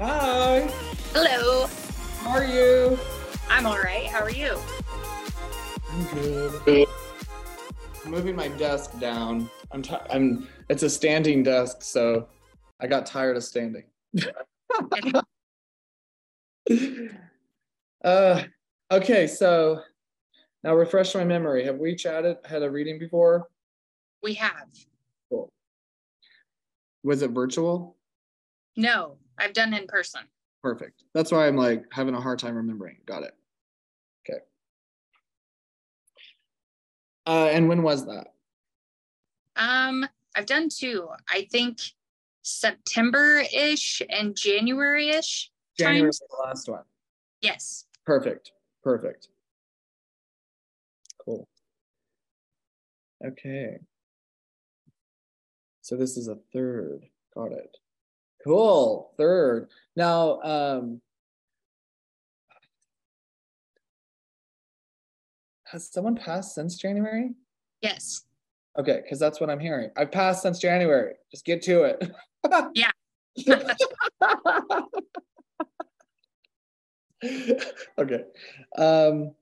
Hi. Hello. How are you? I'm all right. How are you? I'm good. I'm moving my desk down. I'm. T- I'm. It's a standing desk, so I got tired of standing. uh. Okay. So now refresh my memory. Have we chatted? Had a reading before? We have. Cool. Was it virtual? No, I've done in person. Perfect. That's why I'm like having a hard time remembering. Got it. Okay. Uh, and when was that? Um, I've done two. I think September-ish and January-ish. January times. the last one. Yes. Perfect. Perfect. Cool. Okay. So this is a third. Got it. Cool. Third. Now, um, has someone passed since January? Yes. Okay, because that's what I'm hearing. I've passed since January. Just get to it. Yeah. okay. Um,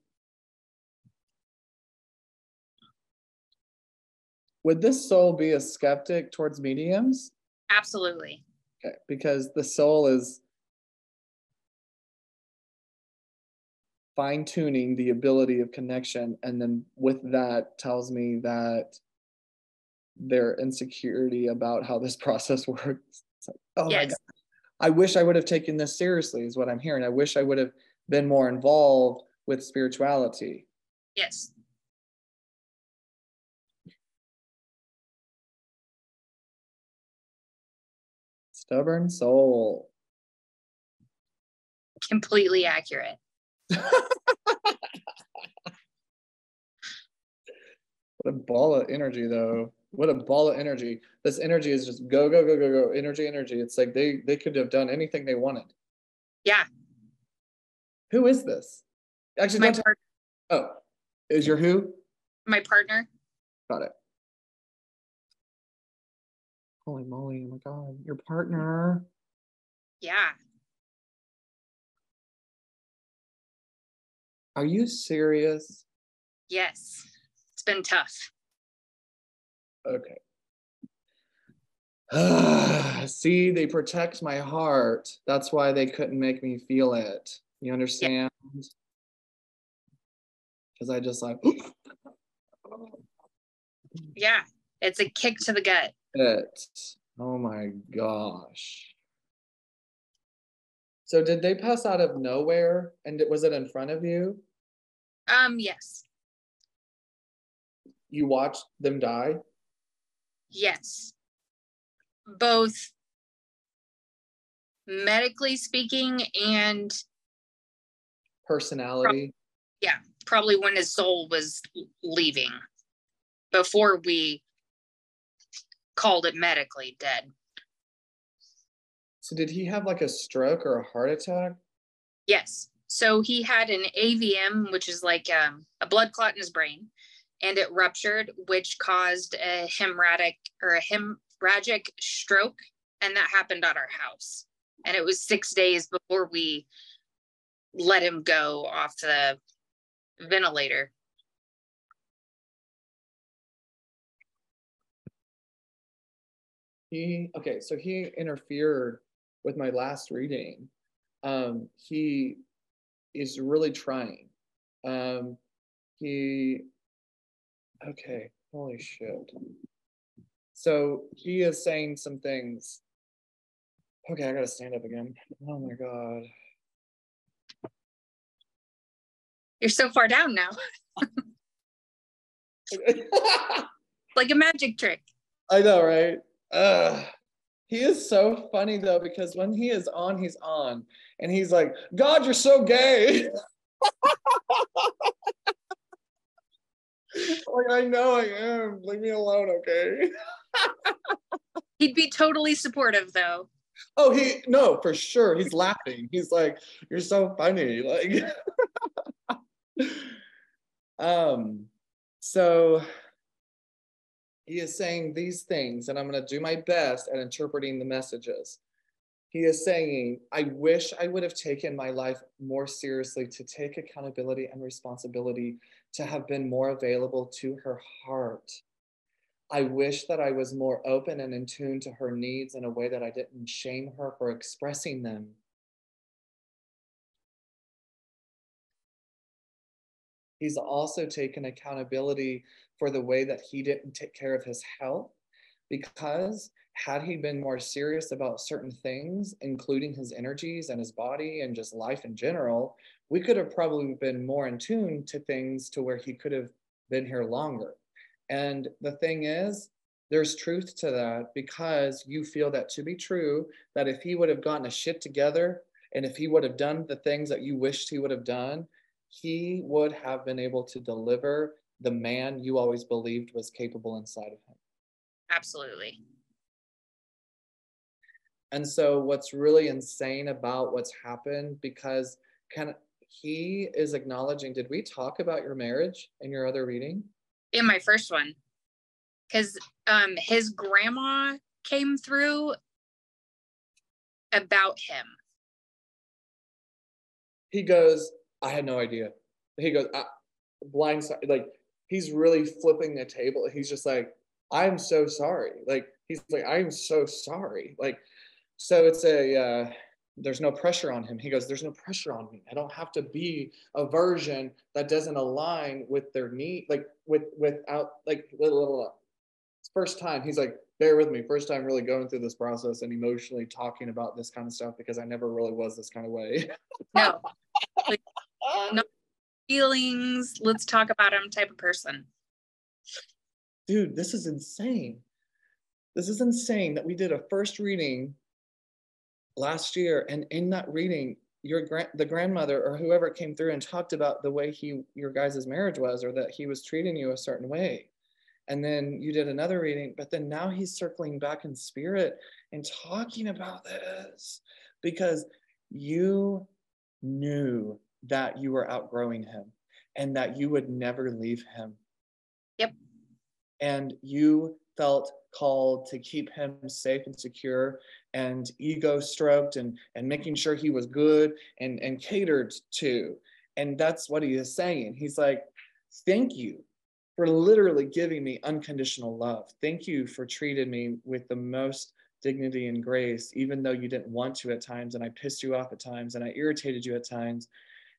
would this soul be a skeptic towards mediums? Absolutely. Because the soul is fine tuning the ability of connection, and then with that tells me that their insecurity about how this process works. It's like, oh my god, I wish I would have taken this seriously, is what I'm hearing. I wish I would have been more involved with spirituality. Yes. Stubborn soul. Completely accurate. What a ball of energy, though. What a ball of energy. This energy is just go, go, go, go, go. Energy, energy. It's like they they could have done anything they wanted. Yeah. Who is this? Actually, My don't oh, is your who? my partner. Got it. Holy moly! Oh my god, your mm-hmm. partner. Yeah. Are you serious? Yes. It's been tough. Okay. See, they protect my heart. That's why they couldn't make me feel it. You understand? Because I just like Yeah. It's a kick to the gut. it. Oh my gosh. So did they pass out of nowhere? And it- was it in front of you? Um, yes. You watched them die? Yes. Both medically speaking and Personality. Yeah, probably when his soul was leaving before we called it medically dead. So did he have like a stroke or a heart attack? Yes. So he had an AVM, which is like um, a blood clot in his brain, and it ruptured, which caused a hemorrhagic or a hemorrhagic stroke. And that happened at our house. And it was six days before we let him go off the ventilator. He okay, so he interfered with my last reading. Um, he is really trying. Um, he okay, holy shit. So he is saying some things. Okay, I gotta stand up again. Oh my god. You're so far down now, like a magic trick. I know, right? Uh, he is so funny though because when he is on, he's on, and he's like, "God, you're so gay." like I know I am. Leave me alone, okay? He'd be totally supportive though. Oh, he no, for sure. He's laughing. He's like, "You're so funny." Like, um, so he is saying these things, and I'm going to do my best at interpreting the messages. he is saying, I wish I would have taken my life more seriously to take accountability and responsibility, to have been more available to her heart. I wish that I was more open and in tune to her needs in a way that I didn't shame her for expressing them. He's also taken accountability for the way that he didn't take care of his health because had he been more serious about certain things, including his energies and his body and just life in general, we could have probably been more in tune to things to where he could have been here longer. And the thing is, there's truth to that because you feel that to be true, that if he would have gotten a shit together and if he would have done the things that you wished he would have done, he would have been able to deliver the man you always believed was capable inside of him. Absolutely. And so what's really insane about what's happened because can he is acknowledging did we talk about your marriage in your other reading? In my first one. Cuz um his grandma came through about him. He goes, I had no idea. He goes, blindside like he's really flipping the table. He's just like, I'm so sorry. Like he's like, I'm so sorry. Like, so it's a uh, there's no pressure on him. He goes, There's no pressure on me. I don't have to be a version that doesn't align with their need, like with without like little little it's first time. He's like, bear with me, first time really going through this process and emotionally talking about this kind of stuff because I never really was this kind of way. No. Uh, no feelings. Let's talk about him type of person. Dude, this is insane. This is insane that we did a first reading last year, and in that reading, your grand the grandmother or whoever came through and talked about the way he your guys' marriage was or that he was treating you a certain way and then you did another reading but then now he's circling back in spirit and talking about this because you knew that you were outgrowing him and that you would never leave him. Yep. And you felt called to keep him safe and secure and ego stroked and, and making sure he was good and, and catered to. And that's what he is saying. He's like, thank you for literally giving me unconditional love. Thank you for treating me with the most dignity and grace, even though you didn't want to at times, and I pissed you off at times, and I irritated you at times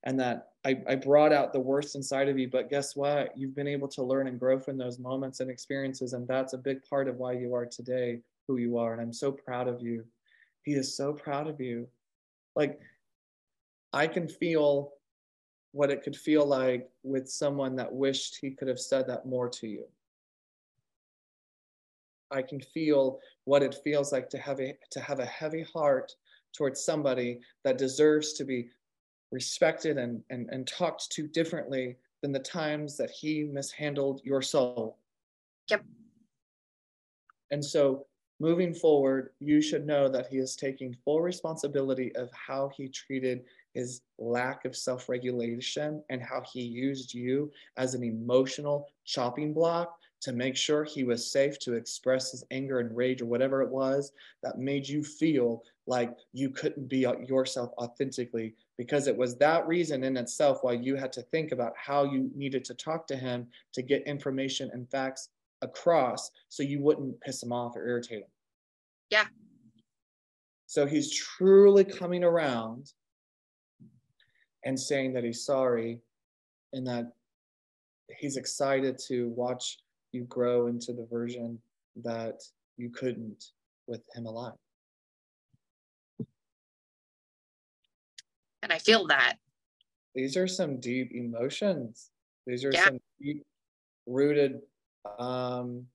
and that I, I brought out the worst inside of you. But guess what? You've been able to learn and grow from those moments and experiences. And that's a big part of why you are today who you are. And I'm so proud of you. He is so proud of you. Like, I can feel what it could feel like with someone that wished he could have said that more to you. I can feel what it feels like to have a to have a heavy heart towards somebody that deserves to be respected and, and, and talked to differently than the times that he mishandled your soul. Yep. And so moving forward, you should know that he is taking full responsibility of how he treated his lack of self regulation and how he used you as an emotional chopping block to make sure he was safe to express his anger and rage or whatever it was that made you feel like you couldn't be uh, yourself authentically because it was that reason in itself why you had to think about how you needed to talk to him to get information and facts across so you wouldn't piss him off or irritate him. Yeah. So he's truly coming around and saying that he's sorry and that he's excited to watch you grow into the version that you couldn't with him alive. And I feel that. These are some deep emotions. These are yeah. some deep rooted um,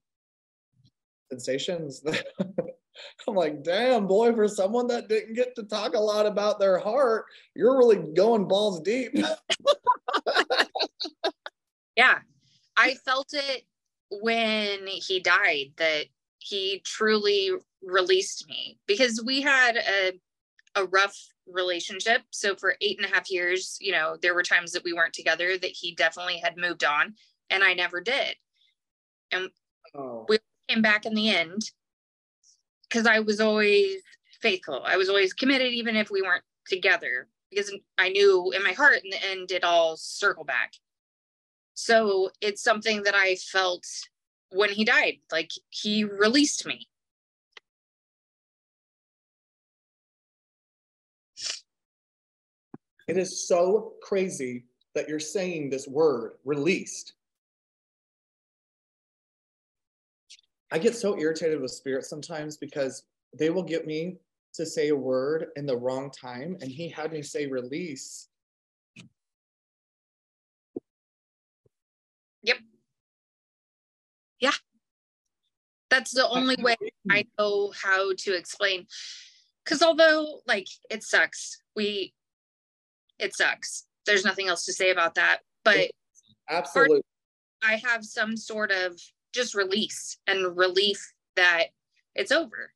sensations that I'm like, damn, boy, for someone that didn't get to talk a lot about their heart, you're really going balls deep. yeah. I felt it when he died that he truly released me because we had a a rough relationship. So for eight and a half years, you know, there were times that we weren't together that he definitely had moved on and I never did. And oh. we came back in the end because I was always faithful. I was always committed, even if we weren't together, because I knew in my heart in the end it all circle back. So it's something that I felt when he died, like he released me. It is so crazy that you're saying this word released. I get so irritated with spirits sometimes because they will get me to say a word in the wrong time, and he had me say release. That's the only way I know how to explain. Because although, like, it sucks, we, it sucks. There's nothing else to say about that. But absolutely, I have some sort of just release and relief that it's over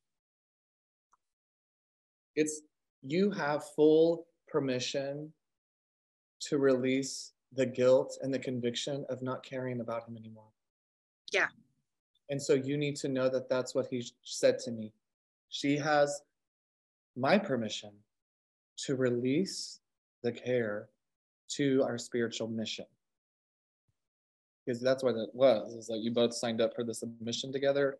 it's you have full permission to release the guilt and the conviction of not caring about him anymore. Yeah. And so you need to know that that's what he said to me. She has my permission to release the care to our spiritual mission. Because that's what it was, is that you both signed up for this mission together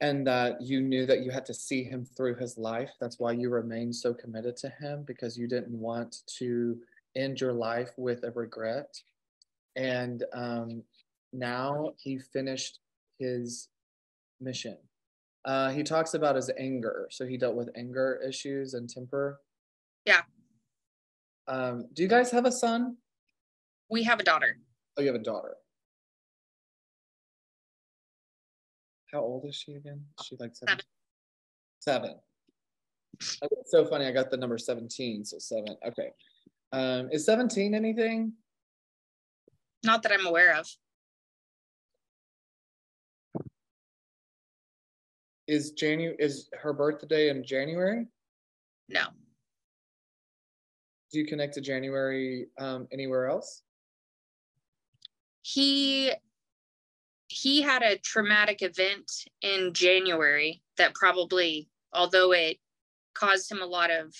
and that you knew that you had to see him through his life. That's why you remained so committed to him because you didn't want to end your life with a regret. And um, now he finished his mission. Uh, he talks about his anger. So he dealt with anger issues and temper. Yeah. Um, do you guys have a son? We have a daughter. Oh, you have a daughter. How old is she again? Is she like seven? Seven. seven. Okay, so funny. I got the number 17, so seven. Okay. Um, is 17 anything? Not that I'm aware of. Is January is her birthday in January? No. Do you connect to January um, anywhere else? He he had a traumatic event in January that probably, although it caused him a lot of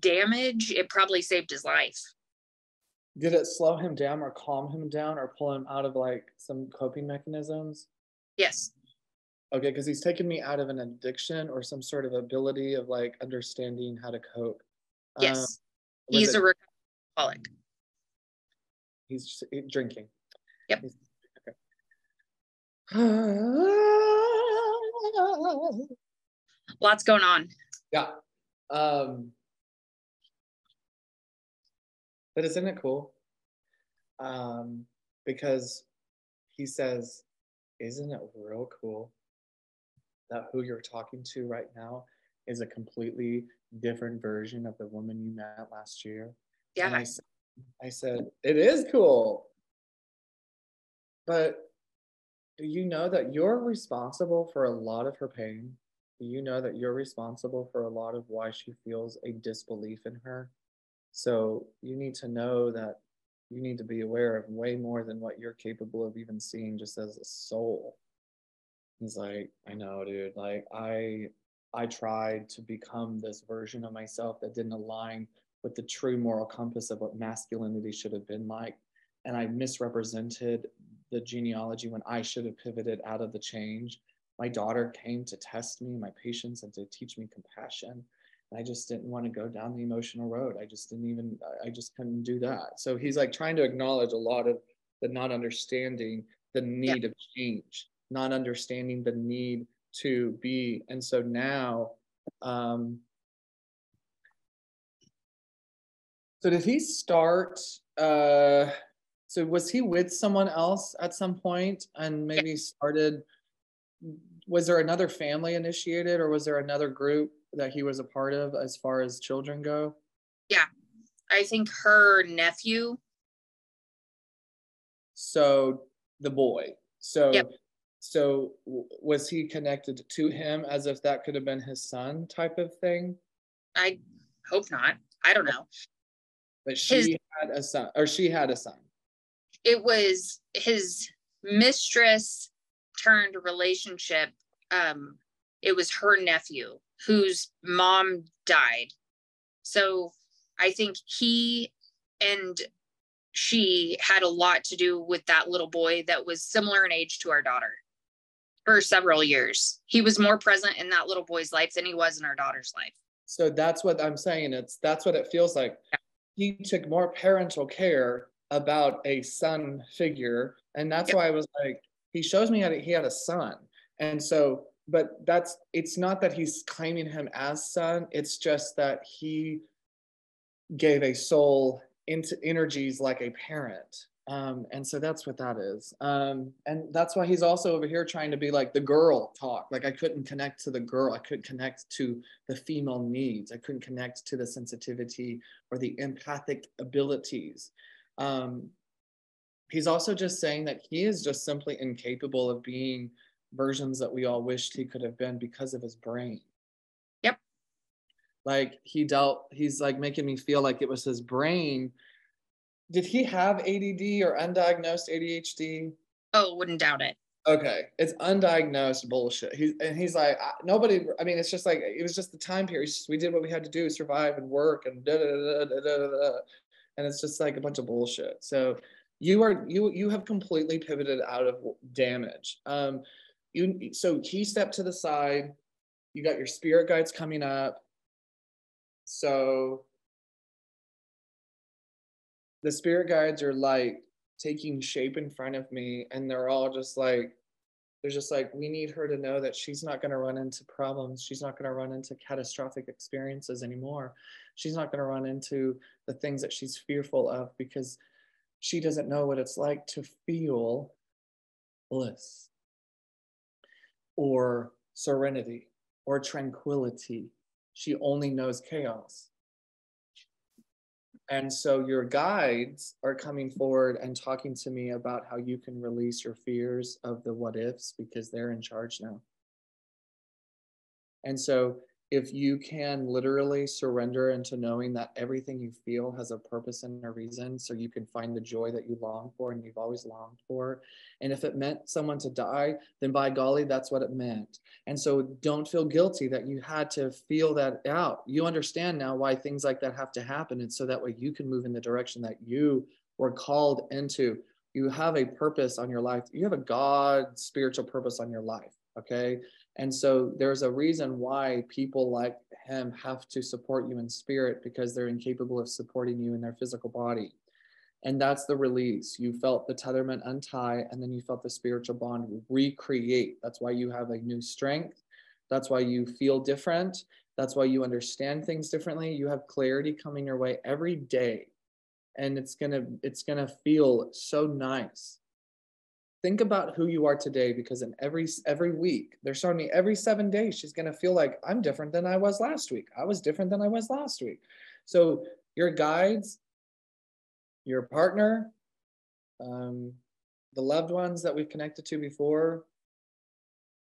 damage, it probably saved his life. Did it slow him down or calm him down or pull him out of like some coping mechanisms? Yes. Okay, because he's taken me out of an addiction or some sort of ability of like understanding how to cope. Yes. Um, he's it, a alcoholic. He's drinking. Yep. He's okay. Lots going on. Yeah. Um, but isn't it cool? Um, because he says, Isn't it real cool that who you're talking to right now is a completely different version of the woman you met last year? Yeah. And I, I said, It is cool. But do you know that you're responsible for a lot of her pain? Do you know that you're responsible for a lot of why she feels a disbelief in her? So you need to know that you need to be aware of way more than what you're capable of even seeing just as a soul. He's like, I know, dude. Like I I tried to become this version of myself that didn't align with the true moral compass of what masculinity should have been like. And I misrepresented the genealogy when I should have pivoted out of the change. My daughter came to test me, my patience, and to teach me compassion. And I just didn't want to go down the emotional road. I just didn't even, I just couldn't do that. So he's like trying to acknowledge a lot of the not understanding the need yeah. of change, not understanding the need to be. And so now, um, so did he start? Uh, so was he with someone else at some point and maybe started? Was there another family initiated or was there another group that he was a part of as far as children go? Yeah, I think her nephew. So the boy. So yep. So was he connected to him as if that could have been his son type of thing? I hope not. I don't know. But she his, had a son or she had a son it was his mistress turned relationship um it was her nephew whose mom died. So I think he and she had a lot to do with that little boy that was similar in age to our daughter for several years. He was more present in that little boy's life than he was in our daughter's life. So that's what I'm saying. It's that's what it feels like. He took more parental care about a son figure. And that's yep. why I was like, he shows me how he had a son. And so, but that's it's not that he's claiming him as son, it's just that he gave a soul into energies like a parent. Um, and so that's what that is. Um, and that's why he's also over here trying to be like the girl talk. Like I couldn't connect to the girl. I couldn't connect to the female needs. I couldn't connect to the sensitivity or the empathic abilities. Um, he's also just saying that he is just simply incapable of being versions that we all wished he could have been because of his brain. Yep. Like he dealt, he's like making me feel like it was his brain. Did he have ADD or undiagnosed ADHD? Oh, wouldn't doubt it. Okay, it's undiagnosed bullshit. He's and he's like nobody. I mean, it's just like it was just the time period. Just, we did what we had to do, survive and work, and da da da da da da and it's just like a bunch of bullshit. So you are you you have completely pivoted out of damage. Um, you so he stepped to the side. You got your spirit guides coming up. So the spirit guides are like taking shape in front of me, and they're all just like they're just like we need her to know that she's not going to run into problems. She's not going to run into catastrophic experiences anymore. She's not going to run into the things that she's fearful of because she doesn't know what it's like to feel bliss or serenity or tranquility. She only knows chaos and so your guides are coming forward and talking to me about how you can release your fears of the what ifs because they're in charge now. And so if you can literally surrender into knowing that everything you feel has a purpose and a reason, so you can find the joy that you long for and you've always longed for. And if it meant someone to die, then by golly, that's what it meant. And so don't feel guilty that you had to feel that out. You understand now why things like that have to happen. And so that way you can move in the direction that you were called into. You have a purpose on your life, you have a God spiritual purpose on your life. Okay. And so there's a reason why people like him have to support you in spirit because they're incapable of supporting you in their physical body. And that's the release. You felt the tetherment untie, and then you felt the spiritual bond recreate. That's why you have a new strength. That's why you feel different. That's why you understand things differently. You have clarity coming your way every day. And it's gonna, it's gonna feel so nice think about who you are today because in every every week they're showing me every seven days she's going to feel like i'm different than i was last week. I was different than i was last week. So your guides your partner um, the loved ones that we've connected to before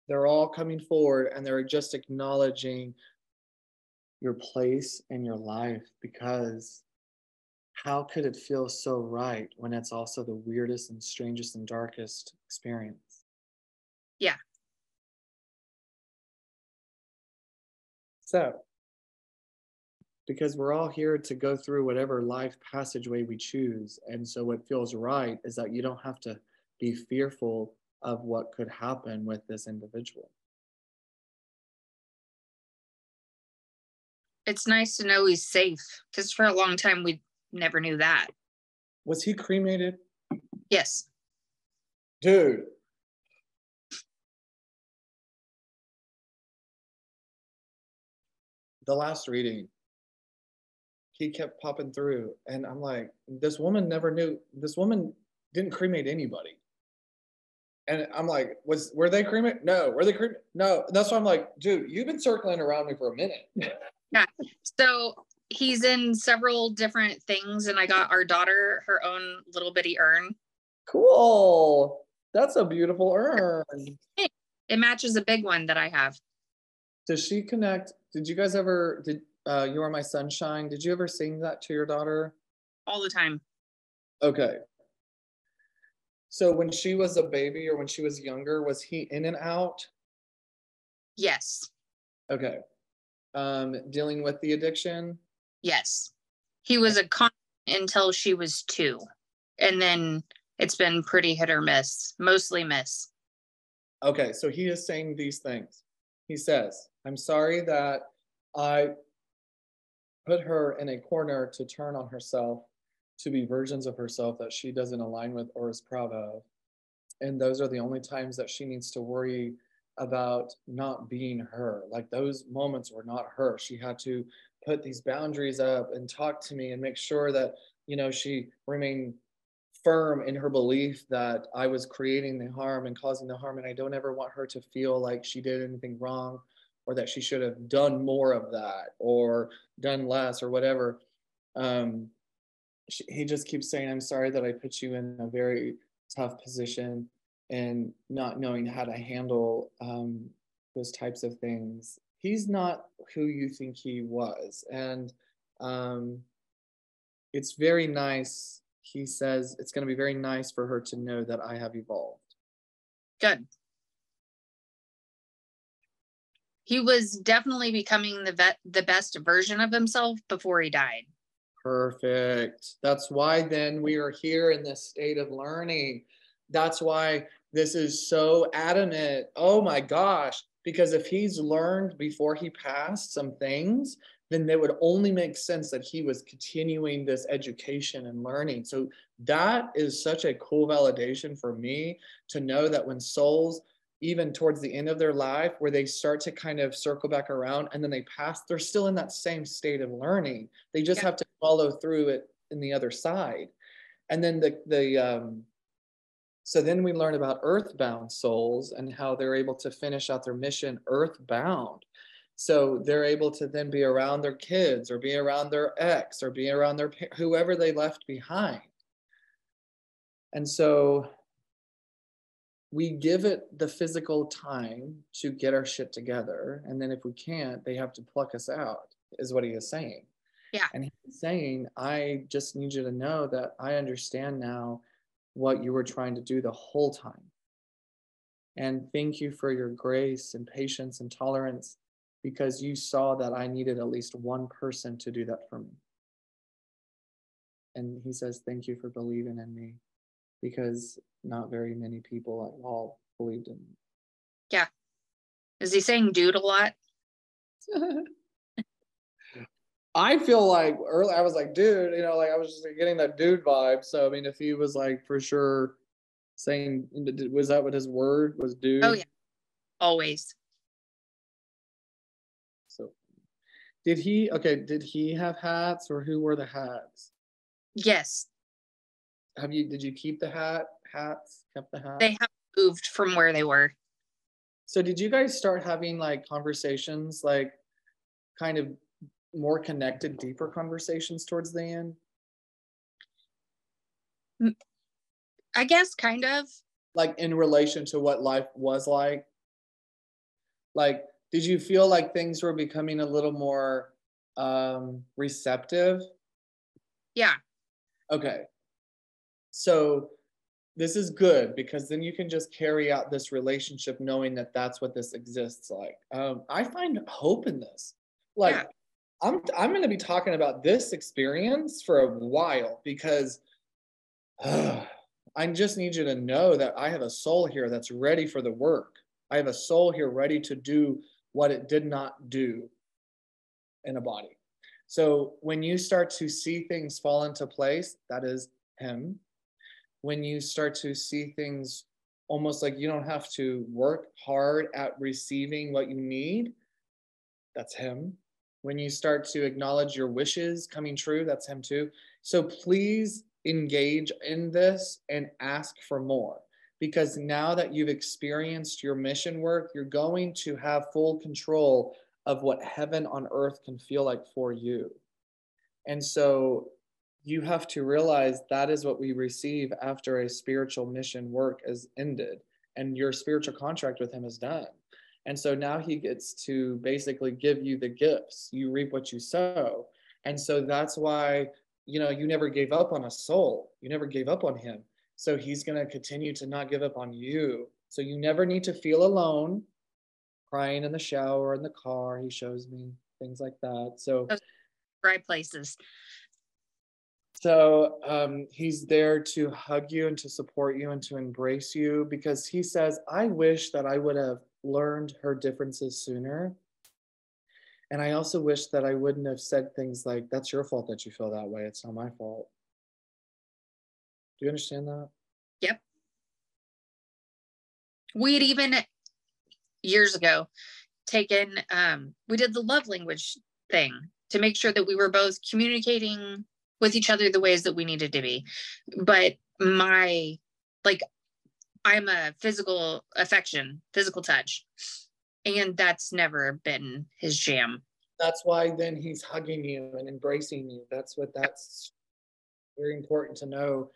they're all coming forward and they're just acknowledging your place in your life because how could it feel so right when it's also the weirdest and strangest and darkest experience? Yeah. So, because we're all here to go through whatever life passageway we choose. And so, what feels right is that you don't have to be fearful of what could happen with this individual. It's nice to know he's safe because for a long time we never knew that. Was he cremated? Yes. Dude. The last reading, he kept popping through, and I'm like, this woman never knew. This woman didn't cremate anybody. And I'm like, was were they cremated? No. Were they cremated? No. That's why I'm like, dude, you've been circling around me for a minute. yeah. So he's in several different things, and I got our daughter her own little bitty urn. Cool. That's a beautiful urn. It matches a big one that I have. Does she connect? Did you guys ever did uh You Are My Sunshine? Did you ever sing that to your daughter? All the time. Okay. So when she was a baby or when she was younger, was he in and out? Yes. Okay. Um, dealing with the addiction. Yes. He was a con until she was two. And then it's been pretty hit or miss, mostly miss. Okay, so he is saying these things. He says, I'm sorry that I put her in a corner to turn on herself, to be versions of herself that she doesn't align with or is proud of. And those are the only times that she needs to worry about not being her. Like those moments were not her. She had to put these boundaries up and talk to me and make sure that, you know, she remained firm in her belief that I was creating the harm and causing the harm. And I don't ever want her to feel like she did anything wrong or that she should have done more of that or done less or whatever. Um, she, he just keeps saying, I'm sorry that I put you in a very tough position and not knowing how to handle um, those types of things. He's not who you think he was. And um, it's very nice. He says it's going to be very nice for her to know that I have evolved. Good. He was definitely becoming the vet, the best version of himself before he died. Perfect. That's why then we are here in this state of learning. That's why this is so adamant. Oh my gosh. Because if he's learned before he passed some things, then it would only make sense that he was continuing this education and learning. So that is such a cool validation for me to know that when souls, even towards the end of their life, where they start to kind of circle back around and then they pass, they're still in that same state of learning. They just yeah. have to follow through it in the other side. And then the the um, so then we learn about earthbound souls and how they're able to finish out their mission earthbound. So they're able to then be around their kids or be around their ex or be around their whoever they left behind. And so we give it the physical time to get our shit together. And then if we can't, they have to pluck us out, is what he is saying. Yeah. And he's saying, I just need you to know that I understand now what you were trying to do the whole time. And thank you for your grace and patience and tolerance because you saw that I needed at least one person to do that for me. And he says, Thank you for believing in me because not very many people at all believed in me. Yeah. Is he saying dude a lot? I feel like early I was like, dude, you know, like I was just getting that dude vibe. So I mean, if he was like for sure saying, was that what his word was, dude? Oh yeah, always. So, did he? Okay, did he have hats, or who wore the hats? Yes. Have you? Did you keep the hat? Hats? Kept the hat? They have moved from where they were. So did you guys start having like conversations, like kind of more connected, deeper conversations towards the end? I guess kind of. Like in relation to what life was like? Like, did you feel like things were becoming a little more um, receptive? Yeah. Okay. So this is good because then you can just carry out this relationship knowing that that's what this exists like. Um, I find hope in this. Like, yeah. I'm I'm going to be talking about this experience for a while because uh, I just need you to know that I have a soul here that's ready for the work. I have a soul here ready to do what it did not do in a body. So when you start to see things fall into place, that is him. When you start to see things almost like you don't have to work hard at receiving what you need, that's him when you start to acknowledge your wishes coming true, that's him too. So please engage in this and ask for more because now that you've experienced your mission work, you're going to have full control of what heaven on earth can feel like for you. And so you have to realize that is what we receive after a spiritual mission work is ended and your spiritual contract with him is done. And so now he gets to basically give you the gifts. You reap what you sow. And so that's why, you know, you never gave up on a soul. You never gave up on him. So he's going to continue to not give up on you. So you never need to feel alone. crying in the shower, in the car. He shows me things like that. So, right places. So um, he's there to hug you and to support you and to embrace you because he says, I wish that I would have learned her differences sooner. And I also wish that I wouldn't have said things like, That's your fault that you feel that way. It's not my fault. Do you understand that? Yep. We had even years ago taken, um, we did the love language thing to make sure that we were both communicating with each other the ways that we needed to be. But my, like, I'm a physical affection, physical touch. And that's never been his jam. That's why then he's hugging you and embracing you. That's what that's very important to know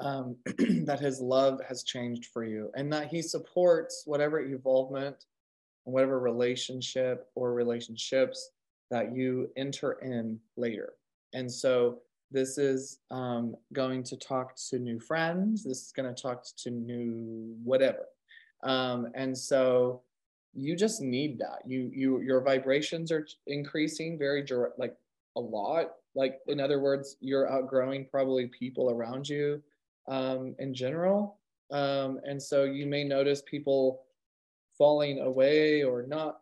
um, that his love has changed for you and that he supports whatever evolvement and whatever relationship or relationships that you enter in later. And so this is um, going to talk to new friends. This is going to talk to new whatever. Um, and so you just need that. You you your vibrations are increasing very direct, like a lot. Like in other words, you're outgrowing probably people around you um, in general. Um, and so you may notice people falling away or not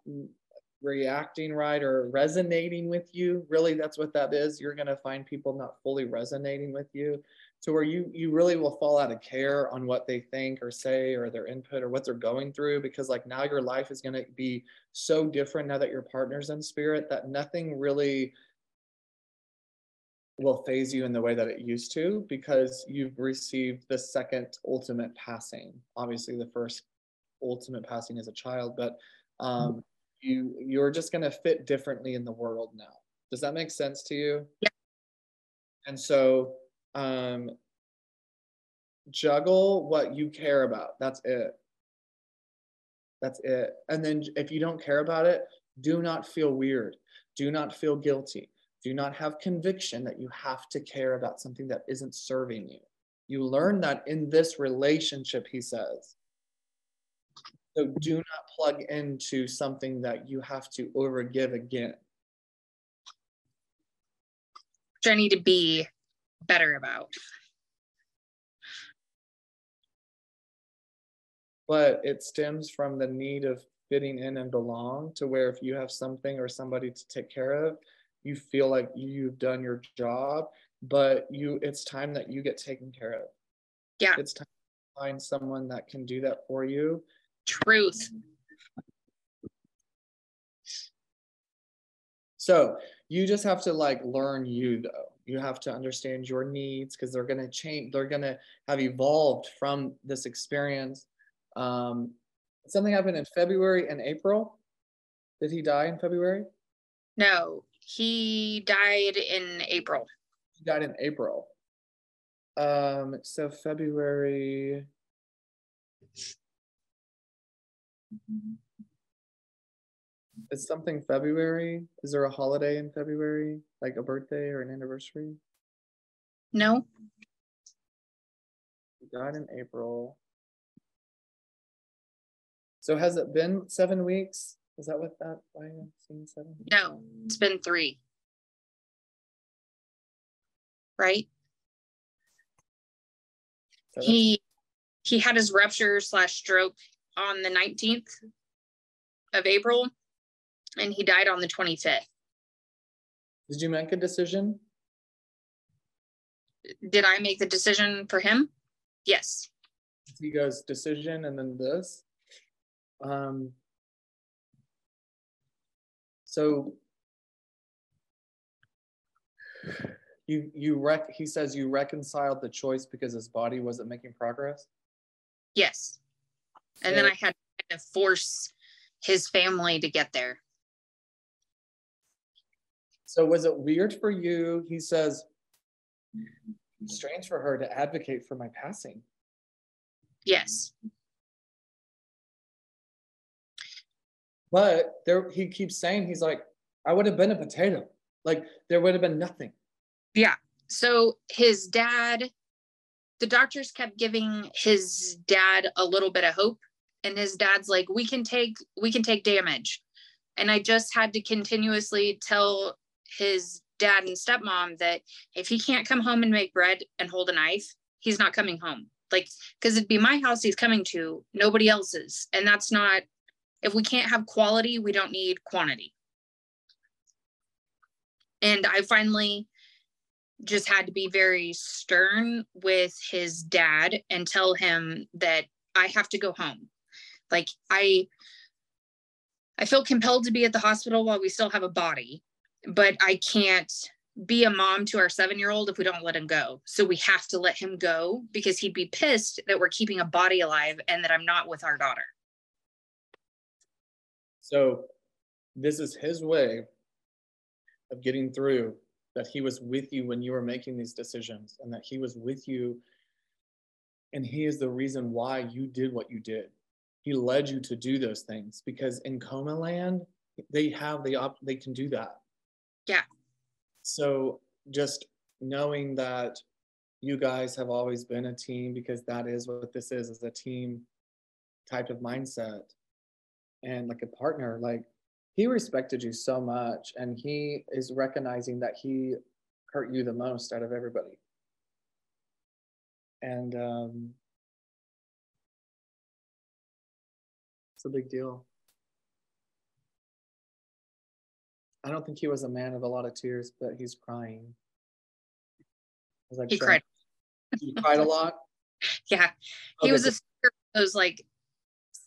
reacting right or resonating with you really that's what that is. You're going to find people not fully resonating with you to where you you really will fall out of care on what they think or say or their input or what they're going through because like now your life is going to be so different now that your partner's in spirit that nothing really will faze you in the way that it used to because you've received the second ultimate passing. Obviously the first ultimate passing as a child but um you you're just going to fit differently in the world now. Does that make sense to you? Yeah. And so um juggle what you care about. That's it. That's it. And then if you don't care about it do not feel weird. Do not feel guilty. Do not have conviction that you have to care about something that isn't serving you. You learn that in this relationship he says so do not plug into something that you have to overgive again. Which I need to be better about. But it stems from the need of fitting in and belong to where if you have something or somebody to take care of, you feel like you've done your job, but you it's time that you get taken care of. Yeah. It's time to find someone that can do that for you Truth. So you just have to like learn you though. You have to understand your needs because they're gonna change. They're gonna have evolved from this experience. Um, something happened in February and April. Did he die in February? No, he died in April. He died in April. Um, so February. Is something February? Is there a holiday in February, like a birthday or an anniversary? No. He died in April. So has it been seven weeks? Is that what that why I'm seeing seven? No, it's been three. Right? So he he had his rupture slash stroke on the 19th of April and he died on the 25th. Did you make a decision? Did I make the decision for him? Yes. He goes decision and then this. Um, so you you rec he says you reconciled the choice because his body wasn't making progress. Yes. And then I had to force his family to get there. So was it weird for you? He says, strange for her to advocate for my passing. Yes. But there he keeps saying he's like, I would have been a potato. Like there would have been nothing. Yeah. So his dad, the doctors kept giving his dad a little bit of hope and his dad's like we can take we can take damage. And i just had to continuously tell his dad and stepmom that if he can't come home and make bread and hold a knife he's not coming home. Like because it'd be my house he's coming to nobody else's. And that's not if we can't have quality we don't need quantity. And i finally just had to be very stern with his dad and tell him that i have to go home like i i feel compelled to be at the hospital while we still have a body but i can't be a mom to our seven year old if we don't let him go. So we have to let him go because he'd be pissed that we're keeping a body alive and that i'm not with our daughter. So this is his way of getting through that he was with you when you were making these decisions and that he was with you. And he is the reason why you did what you did he led you to do those things because in coma land they have the op they can do that. Yeah. So just knowing that you guys have always been a team because that is what this is is a team type of mindset and like a partner like he respected you so much and he is recognizing that he hurt you the most out of everybody. And um, a big deal i don't think he was a man of a lot of tears but he's crying like, he cried he cried a lot yeah he okay. was a those like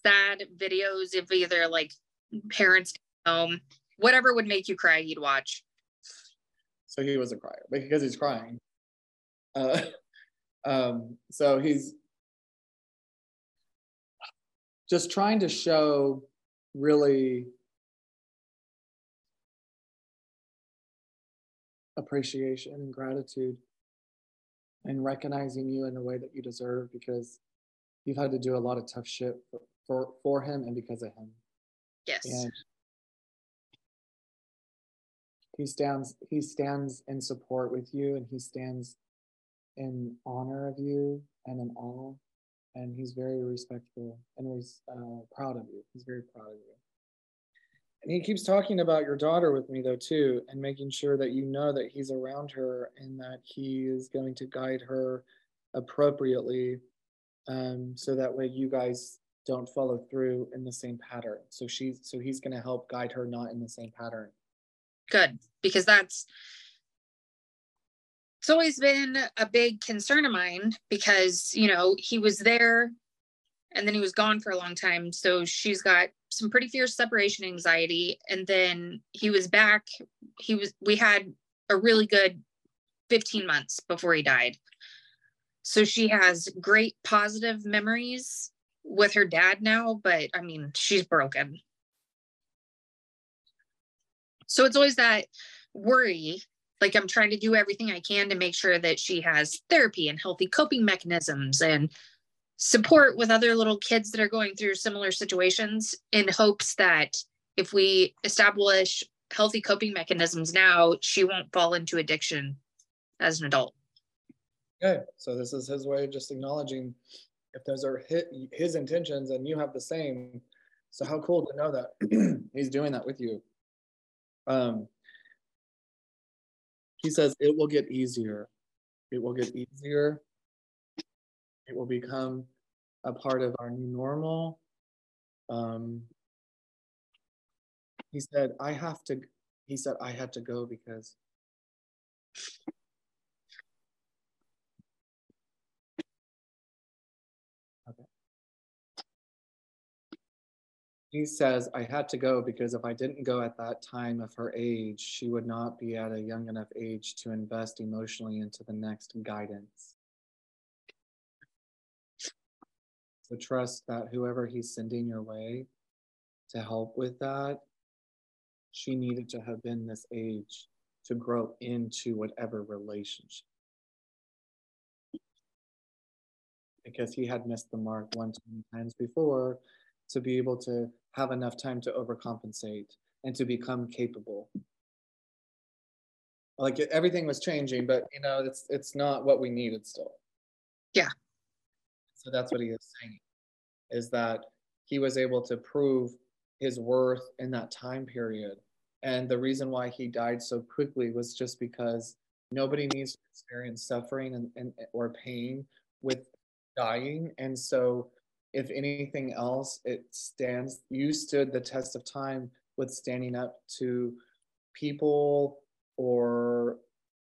sad videos of either like parents home, whatever would make you cry, he'd watch. So he was a crier because he's crying. Uh, um, so he's just trying to show really appreciation and gratitude and recognizing you in the way that you deserve because you've had to do a lot of tough shit for, for, for him and because of him. Yes. And he stands he stands in support with you and he stands in honor of you and in awe and he's very respectful and he's uh, proud of you. He's very proud of you. And he keeps talking about your daughter with me though too and making sure that you know that he's around her and that he is going to guide her appropriately um, so that way you guys don't follow through in the same pattern. So she's so he's going to help guide her not in the same pattern. Good because that's it's always been a big concern of mine because you know he was there and then he was gone for a long time. So she's got some pretty fierce separation anxiety. And then he was back. He was we had a really good 15 months before he died. So she has great positive memories with her dad now but i mean she's broken. So it's always that worry. Like I'm trying to do everything I can to make sure that she has therapy and healthy coping mechanisms and support with other little kids that are going through similar situations in hopes that if we establish healthy coping mechanisms now, she won't fall into addiction as an adult. Okay, so this is his way of just acknowledging if those are his intentions and you have the same. So how cool to know that he's doing that with you. Um, he says it will get easier. It will get easier. It will become a part of our new normal. Um, he said, I have to, he said, I had to go because He says, I had to go because if I didn't go at that time of her age, she would not be at a young enough age to invest emotionally into the next guidance. So trust that whoever he's sending your way to help with that, she needed to have been this age to grow into whatever relationship. Because he had missed the mark one too many times before to be able to have enough time to overcompensate and to become capable like everything was changing but you know it's it's not what we needed still yeah so that's what he is saying is that he was able to prove his worth in that time period. And the reason why he died so quickly was just because nobody needs to experience suffering and, and or pain with dying. And so if anything else, it stands you stood the test of time with standing up to people or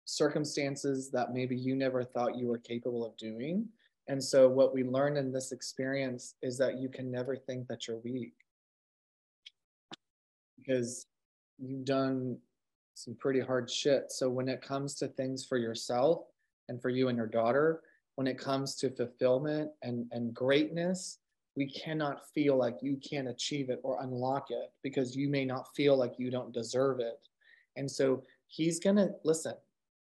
circumstances that maybe you never thought you were capable of doing. And so, what we learned in this experience is that you can never think that you're weak because you've done some pretty hard shit. So, when it comes to things for yourself and for you and your daughter, when it comes to fulfillment and, and greatness, we cannot feel like you can't achieve it or unlock it because you may not feel like you don't deserve it. And so, he's going to listen.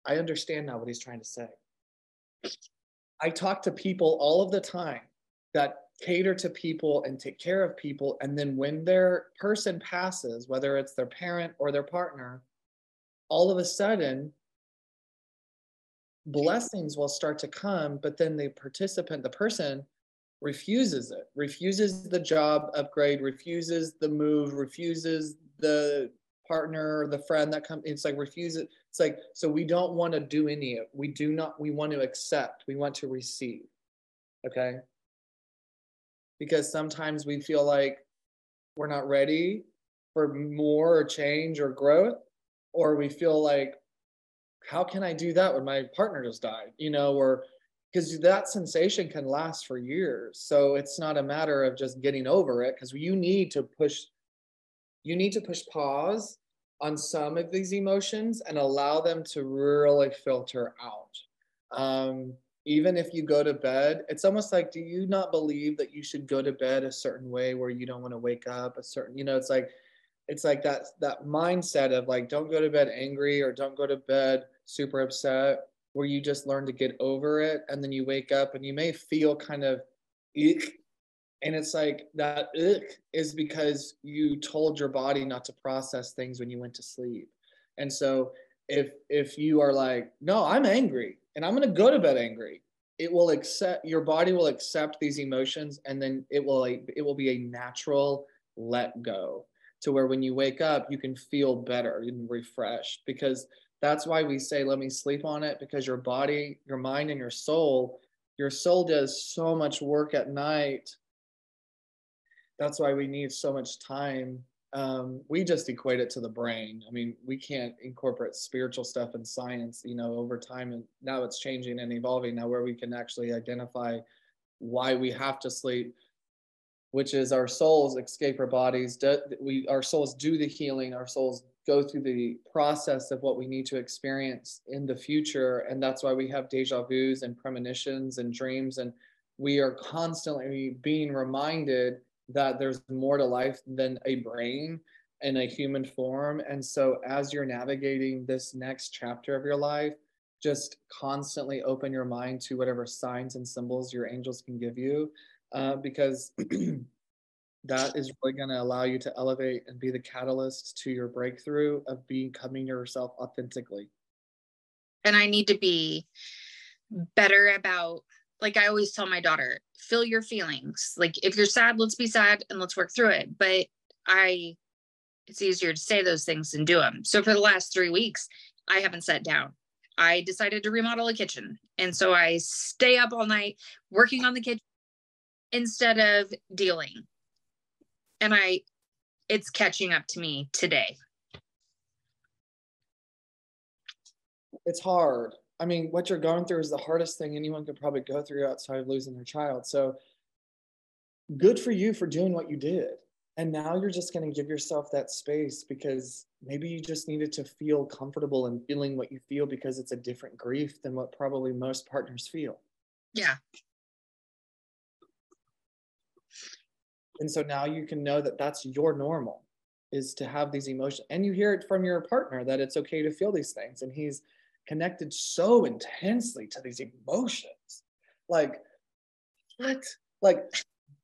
I understand now what he's trying to say. I talk to people all of the time that cater to people and take care of people. And then when their person passes, whether it's their parent or their partner, all of a sudden, blessings will start to come, but then the participant, the person, refuses it, refuses the job upgrade, refuses the move, refuses the partner, the friend that comes. It's like refuse it. It's like, so we don't want to do any of. We do not, we want to accept, we want to receive. Okay. Because sometimes we feel like we're not ready for more or change or growth, or we feel like, how can I do that when my partner just died? You know, or because that sensation can last for years. So it's not a matter of just getting over it because you need to push you need to push pause on some of these emotions and allow them to really filter out. Um, even if you go to bed, it's almost like, do you not believe that you should go to bed a certain way where you don't want to wake up a certain, you know, it's like, it's like that that mindset of like don't go to bed angry or don't go to bed super upset where you just learn to get over it and then you wake up and you may feel kind of and it's like that is because you told your body not to process things when you went to sleep. And so if if you are like no i'm angry and i'm going to go to bed angry it will accept your body will accept these emotions and then it will it will be a natural let go to where when you wake up you can feel better and refreshed because that's why we say let me sleep on it because your body your mind and your soul your soul does so much work at night. That's why we need so much time. Um, we just equate it to the brain. I mean we can't incorporate spiritual stuff and science you know over time and now it's changing and evolving. Now where we can actually identify why we have to sleep which is our souls escape our bodies we our souls do the healing our souls go through the process of what we need to experience in the future and that's why we have deja vus and premonitions and dreams and we are constantly being reminded that there's more to life than a brain in a human form. And so, as you're navigating this next chapter of your life, just constantly open your mind to whatever signs and symbols your angels can give you, uh, because that is really going to allow you to elevate and be the catalyst to your breakthrough of becoming yourself authentically. And I need to be better about like I always tell my daughter, feel your feelings. Like if you're sad, let's be sad and let's work through it. But I, it's easier to say those things than do them. So for the last three weeks, I haven't sat down. I decided to remodel a kitchen. And so I stay up all night working on the kitchen instead of dealing. And I, it's catching up to me today. It's hard. I mean, what you're going through is the hardest thing anyone could probably go through outside of losing their child. So good for you for doing what you did. And now you're just going to give yourself that space because maybe you just needed to feel comfortable in feeling what you feel because it's a different grief than what probably most partners feel. Yeah. And so now you can know that that's your normal is to have these emotions and you hear it from your partner that it's okay to feel these things and he's connected so intensely to these emotions. Like, what? Like,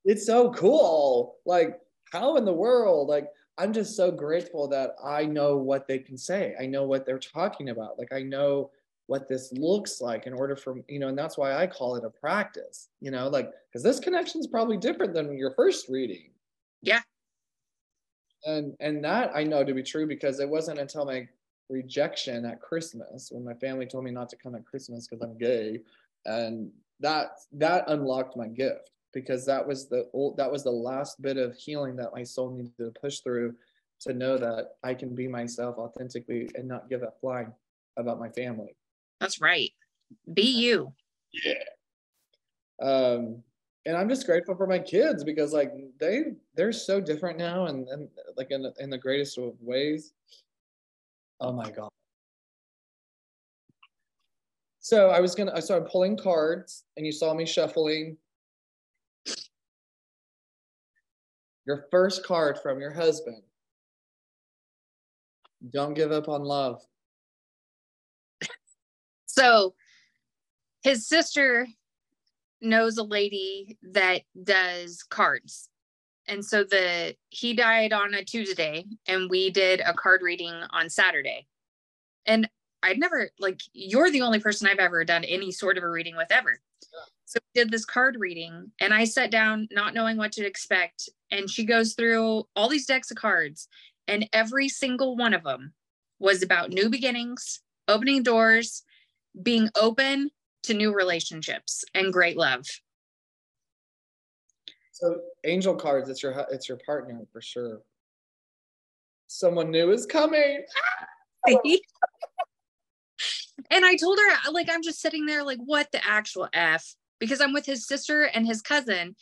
it's so cool. Like, how in the world? Like, I'm just so grateful that I know what they can say. I know what they're talking about. Like, I know what this looks like in order for, you know, and that's why I call it a practice, you know, like, because this connection is probably different than your first reading. Yeah. And and that I know to be true because it wasn't until my rejection at Christmas when my family told me not to come at Christmas because I'm gay, and that that unlocked my gift because that was the old that was the last bit of healing that my soul needed to push through to know that I can be myself authentically and not give a flying about my family. That's right. Be you. Yeah. Um, and I'm just grateful for my kids because like they they're so different now and, and like in in the greatest of ways. Oh my god. So I was gonna I started pulling cards and you saw me shuffling. Your first card from your husband. Don't give up on love. So his sister knows a lady that does cards. And so the he died on a Tuesday and we did a card reading on Saturday. And I'd never like you're the only person I've ever done any sort of a reading with ever. So we did this card reading and I sat down not knowing what to expect and she goes through all these decks of cards and every single one of them was about new beginnings, opening doors, being open to new relationships and great love. So angel cards, it's your it's your partner for sure. Someone new is coming. and I told her, like, I'm just sitting there, like, what the actual F? Because I'm with his sister and his cousin.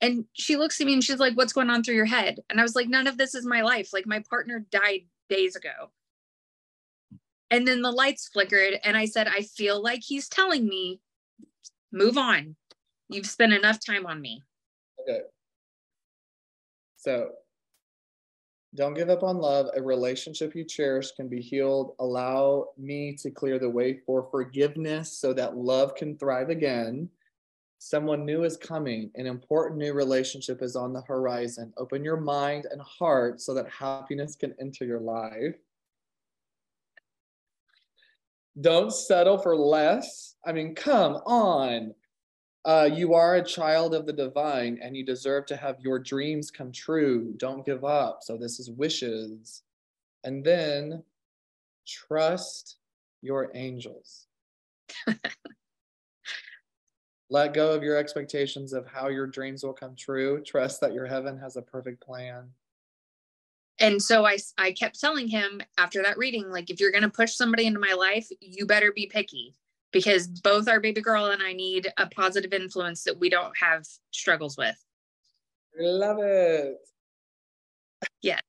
And she looks at me and she's like, What's going on through your head? And I was like, None of this is my life. Like, my partner died days ago. And then the lights flickered, and I said, I feel like he's telling me, move on. You've spent enough time on me. Okay. So don't give up on love. A relationship you cherish can be healed. Allow me to clear the way for forgiveness so that love can thrive again. Someone new is coming. An important new relationship is on the horizon. Open your mind and heart so that happiness can enter your life. Don't settle for less. I mean, come on. Uh, you are a child of the divine and you deserve to have your dreams come true. Don't give up. So, this is wishes. And then trust your angels. Let go of your expectations of how your dreams will come true. Trust that your heaven has a perfect plan and so I, I kept telling him after that reading like if you're going to push somebody into my life you better be picky because both our baby girl and i need a positive influence that we don't have struggles with. Love it. Yeah.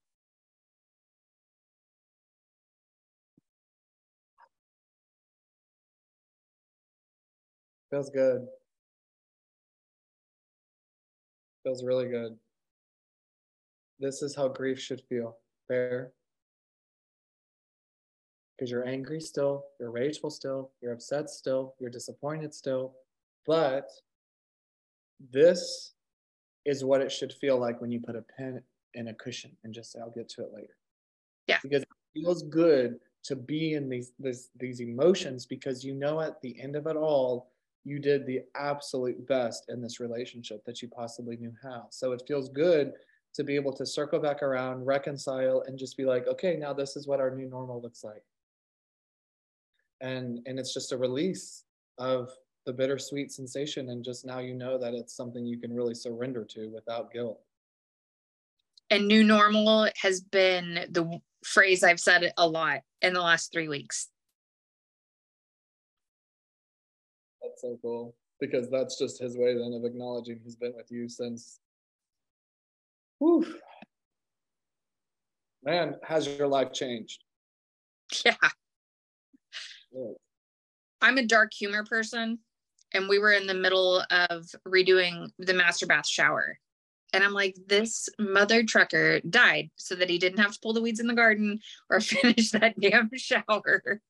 Feels good. Feels really good this is how grief should feel. Fair? Because you're angry still, you're rageful still, you're upset still, you're disappointed still. But this is what it should feel like when you put a pen in a cushion and just say, I'll get to it later. Yeah. Because it feels good to be in these this, these emotions because you know at the end of it all, you did the absolute best in this relationship that you possibly knew how. So it feels good to be able to circle back around, reconcile, and just be like, okay, now this is what our new normal looks like. And and it's just a release of the bittersweet sensation, and just now you know that it's something you can really surrender to without guilt. And new normal has been the phrase I've said a lot in the last three weeks. That's so cool because that's just his way then of acknowledging he's been with you since Whew. Man, has your life changed? Yeah. yeah. I'm a dark humor person, and we were in the middle of redoing the master bath shower. And I'm like, this mother trucker died so that he didn't have to pull the weeds in the garden or finish that damn shower.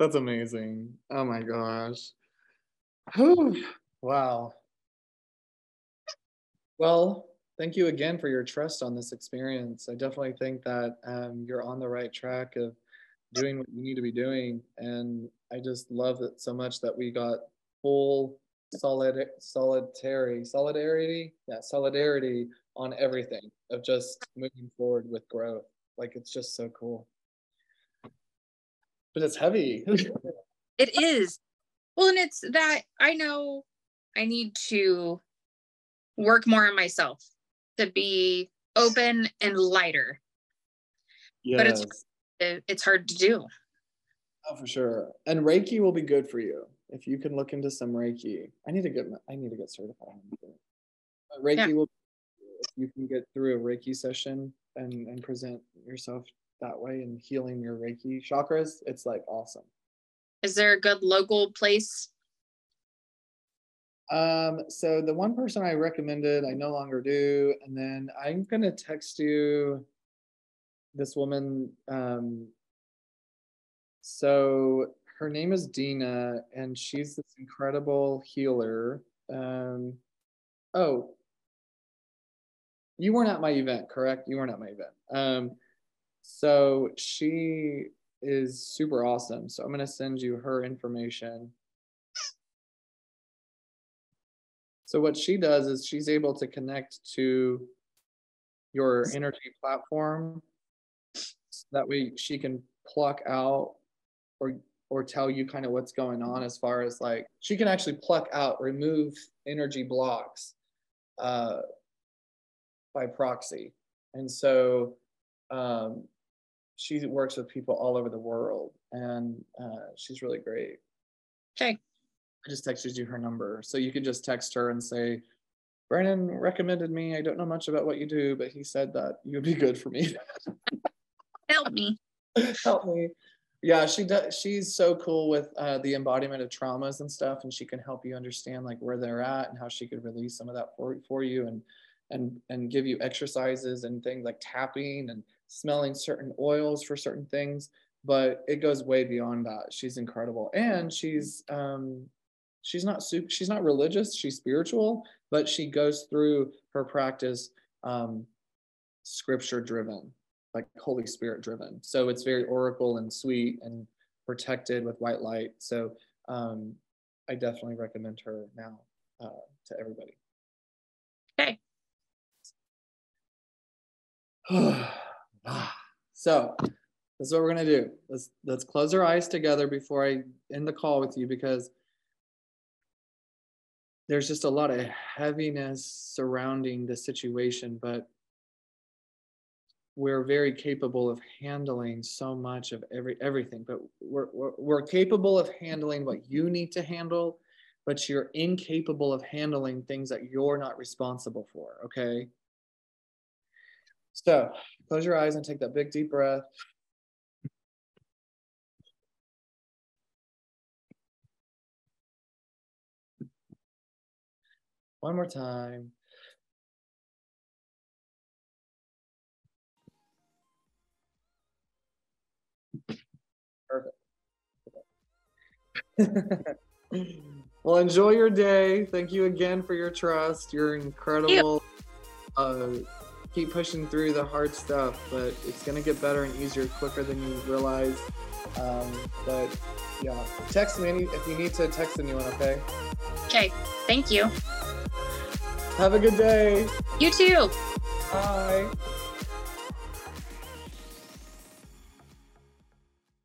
That's amazing. Oh my gosh. Whew. Wow. Well, thank you again for your trust on this experience. I definitely think that um, you're on the right track of doing what you need to be doing. And I just love it so much that we got full solid solitary solidarity yeah solidarity on everything of just moving forward with growth like it's just so cool but it's heavy it is well and it's that i know i need to work more on myself to be open and lighter. Yes. but it's it's hard to do. Oh for sure. And reiki will be good for you. If you can look into some reiki i need to get i need to get certified But reiki yeah. will if you can get through a reiki session and and present yourself that way and healing your reiki chakras it's like awesome. Is there a good local place um, so the one person I recommended, I no longer do. And then I'm gonna text you this woman. Um, so her name is Dina, and she's this incredible healer. Um, oh, you weren't at my event, correct? You weren't at my event. Um, so she is super awesome. So I'm gonna send you her information. So what she does is she's able to connect to your energy platform. So that way she can pluck out or or tell you kind of what's going on as far as like she can actually pluck out, remove energy blocks uh, by proxy. And so um, she works with people all over the world and uh, she's really great. Okay. I just texted you her number. So you could just text her and say, Brandon recommended me. I don't know much about what you do, but he said that you'd be good for me. Help me. Help me. Yeah, she does. She's so cool with uh, the embodiment of traumas and stuff, and she can help you understand like where they're at and how she could release some of that for for you, and and and give you exercises and things like tapping and smelling certain oils for certain things. But it goes way beyond that. She's incredible, and she's um, she's not super, she's not religious she's spiritual but she goes through her practice um, scripture driven like holy spirit driven so it's very oracle and sweet and protected with white light. So um, i definitely recommend her now uh, to everybody. Okay. So this is what we're going to do. Let's let's close our eyes together before i end the call with you because there's just a lot of heaviness surrounding the situation, but we're very capable of handling so much of every everything. But we're, we're, we're capable of handling what you need to handle, but you're incapable of handling things that you're not responsible for. Okay. So close your eyes and take that big deep breath. One more time. Perfect. well, enjoy your day. Thank you again for your trust. You're incredible. Uh, keep pushing through the hard stuff, but it's going to get better and easier quicker than you realize. Um, but yeah, text me if you need to text anyone, okay? Okay, thank you. Have a good day. You too. Bye.